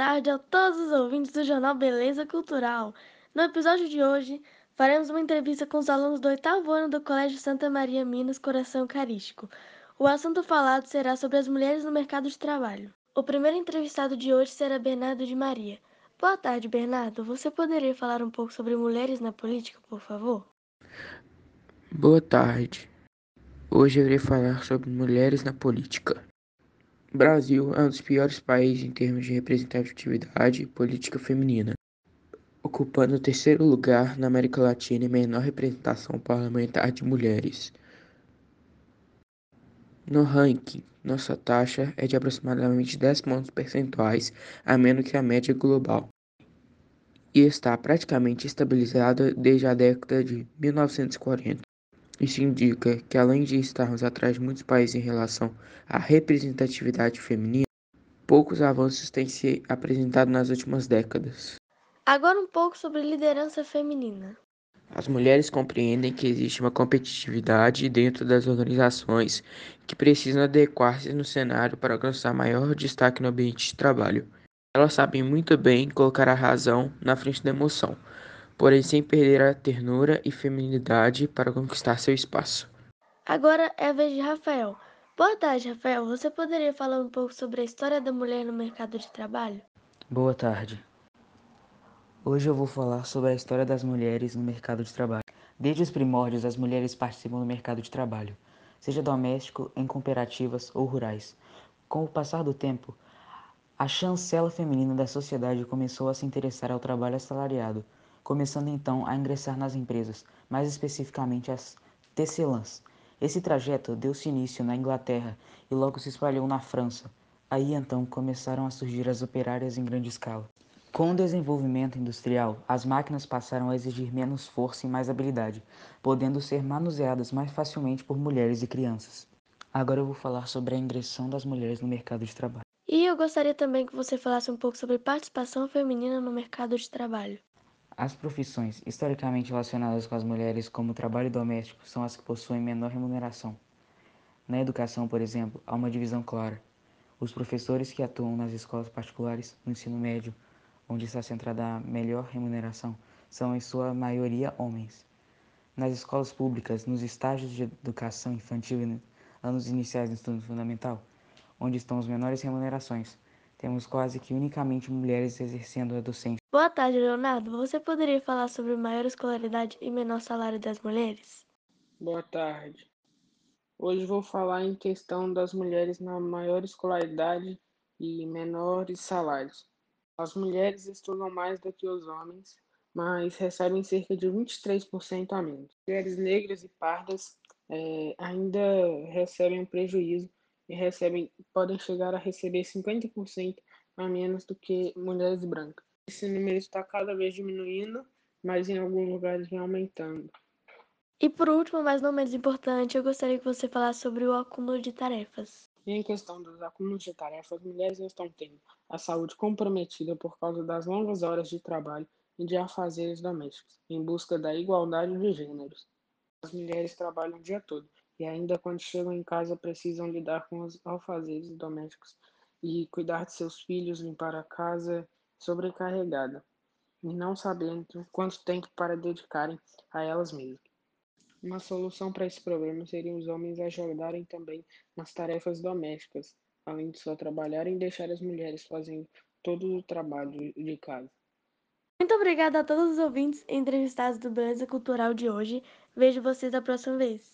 tarde a todos os ouvintes do Jornal Beleza Cultural. No episódio de hoje, faremos uma entrevista com os alunos do oitavo ano do Colégio Santa Maria Minas Coração Eucarístico. O assunto falado será sobre as mulheres no mercado de trabalho. O primeiro entrevistado de hoje será Bernardo de Maria. Boa tarde, Bernardo. Você poderia falar um pouco sobre mulheres na política, por favor? Boa tarde. Hoje eu irei falar sobre mulheres na política. Brasil é um dos piores países em termos de representatividade política feminina, ocupando o terceiro lugar na América Latina em menor representação parlamentar de mulheres. No ranking, nossa taxa é de aproximadamente 10 pontos percentuais a menos que a média global e está praticamente estabilizada desde a década de 1940. Isso indica que, além de estarmos atrás de muitos países em relação à representatividade feminina, poucos avanços têm se apresentado nas últimas décadas. Agora, um pouco sobre liderança feminina. As mulheres compreendem que existe uma competitividade dentro das organizações que precisam adequar-se no cenário para alcançar maior destaque no ambiente de trabalho. Elas sabem muito bem colocar a razão na frente da emoção porém sem perder a ternura e feminilidade para conquistar seu espaço. Agora é a vez de Rafael. Boa tarde, Rafael. Você poderia falar um pouco sobre a história da mulher no mercado de trabalho? Boa tarde. Hoje eu vou falar sobre a história das mulheres no mercado de trabalho. Desde os primórdios, as mulheres participam do mercado de trabalho, seja doméstico, em cooperativas ou rurais. Com o passar do tempo, a chancela feminina da sociedade começou a se interessar ao trabalho assalariado, começando então a ingressar nas empresas, mais especificamente as tecelãs. Esse trajeto deu-se início na Inglaterra e logo se espalhou na França. Aí então começaram a surgir as operárias em grande escala. Com o desenvolvimento industrial, as máquinas passaram a exigir menos força e mais habilidade, podendo ser manuseadas mais facilmente por mulheres e crianças. Agora eu vou falar sobre a ingressão das mulheres no mercado de trabalho. E eu gostaria também que você falasse um pouco sobre participação feminina no mercado de trabalho. As profissões historicamente relacionadas com as mulheres, como trabalho doméstico, são as que possuem menor remuneração. Na educação, por exemplo, há uma divisão clara. Os professores que atuam nas escolas particulares, no ensino médio, onde está centrada a melhor remuneração, são em sua maioria homens. Nas escolas públicas, nos estágios de educação infantil e anos iniciais do ensino fundamental, onde estão as menores remunerações, temos quase que unicamente mulheres exercendo a docência. Boa tarde, Leonardo. Você poderia falar sobre maior escolaridade e menor salário das mulheres? Boa tarde. Hoje vou falar em questão das mulheres na maior escolaridade e menores salários. As mulheres estudam mais do que os homens, mas recebem cerca de 23% a menos. Mulheres negras e pardas é, ainda recebem um prejuízo e recebem, podem chegar a receber 50% a menos do que mulheres brancas. Esse número está cada vez diminuindo, mas em alguns lugares vem aumentando. E por último, mas não menos importante, eu gostaria que você falasse sobre o acúmulo de tarefas. E em questão dos acúmulos de tarefas, as mulheres estão tendo a saúde comprometida por causa das longas horas de trabalho e de afazeres domésticos, em busca da igualdade de gêneros. As mulheres trabalham o dia todo e ainda quando chegam em casa precisam lidar com os afazeres domésticos e cuidar de seus filhos, limpar a casa, sobrecarregada e não sabendo quanto tempo para dedicarem a elas mesmas. Uma solução para esse problema seria os homens ajudarem também nas tarefas domésticas, além de só trabalharem e deixar as mulheres fazendo todo o trabalho de casa. Muito obrigada a todos os ouvintes e entrevistados do Beleza Cultural de hoje. Vejo vocês da próxima vez.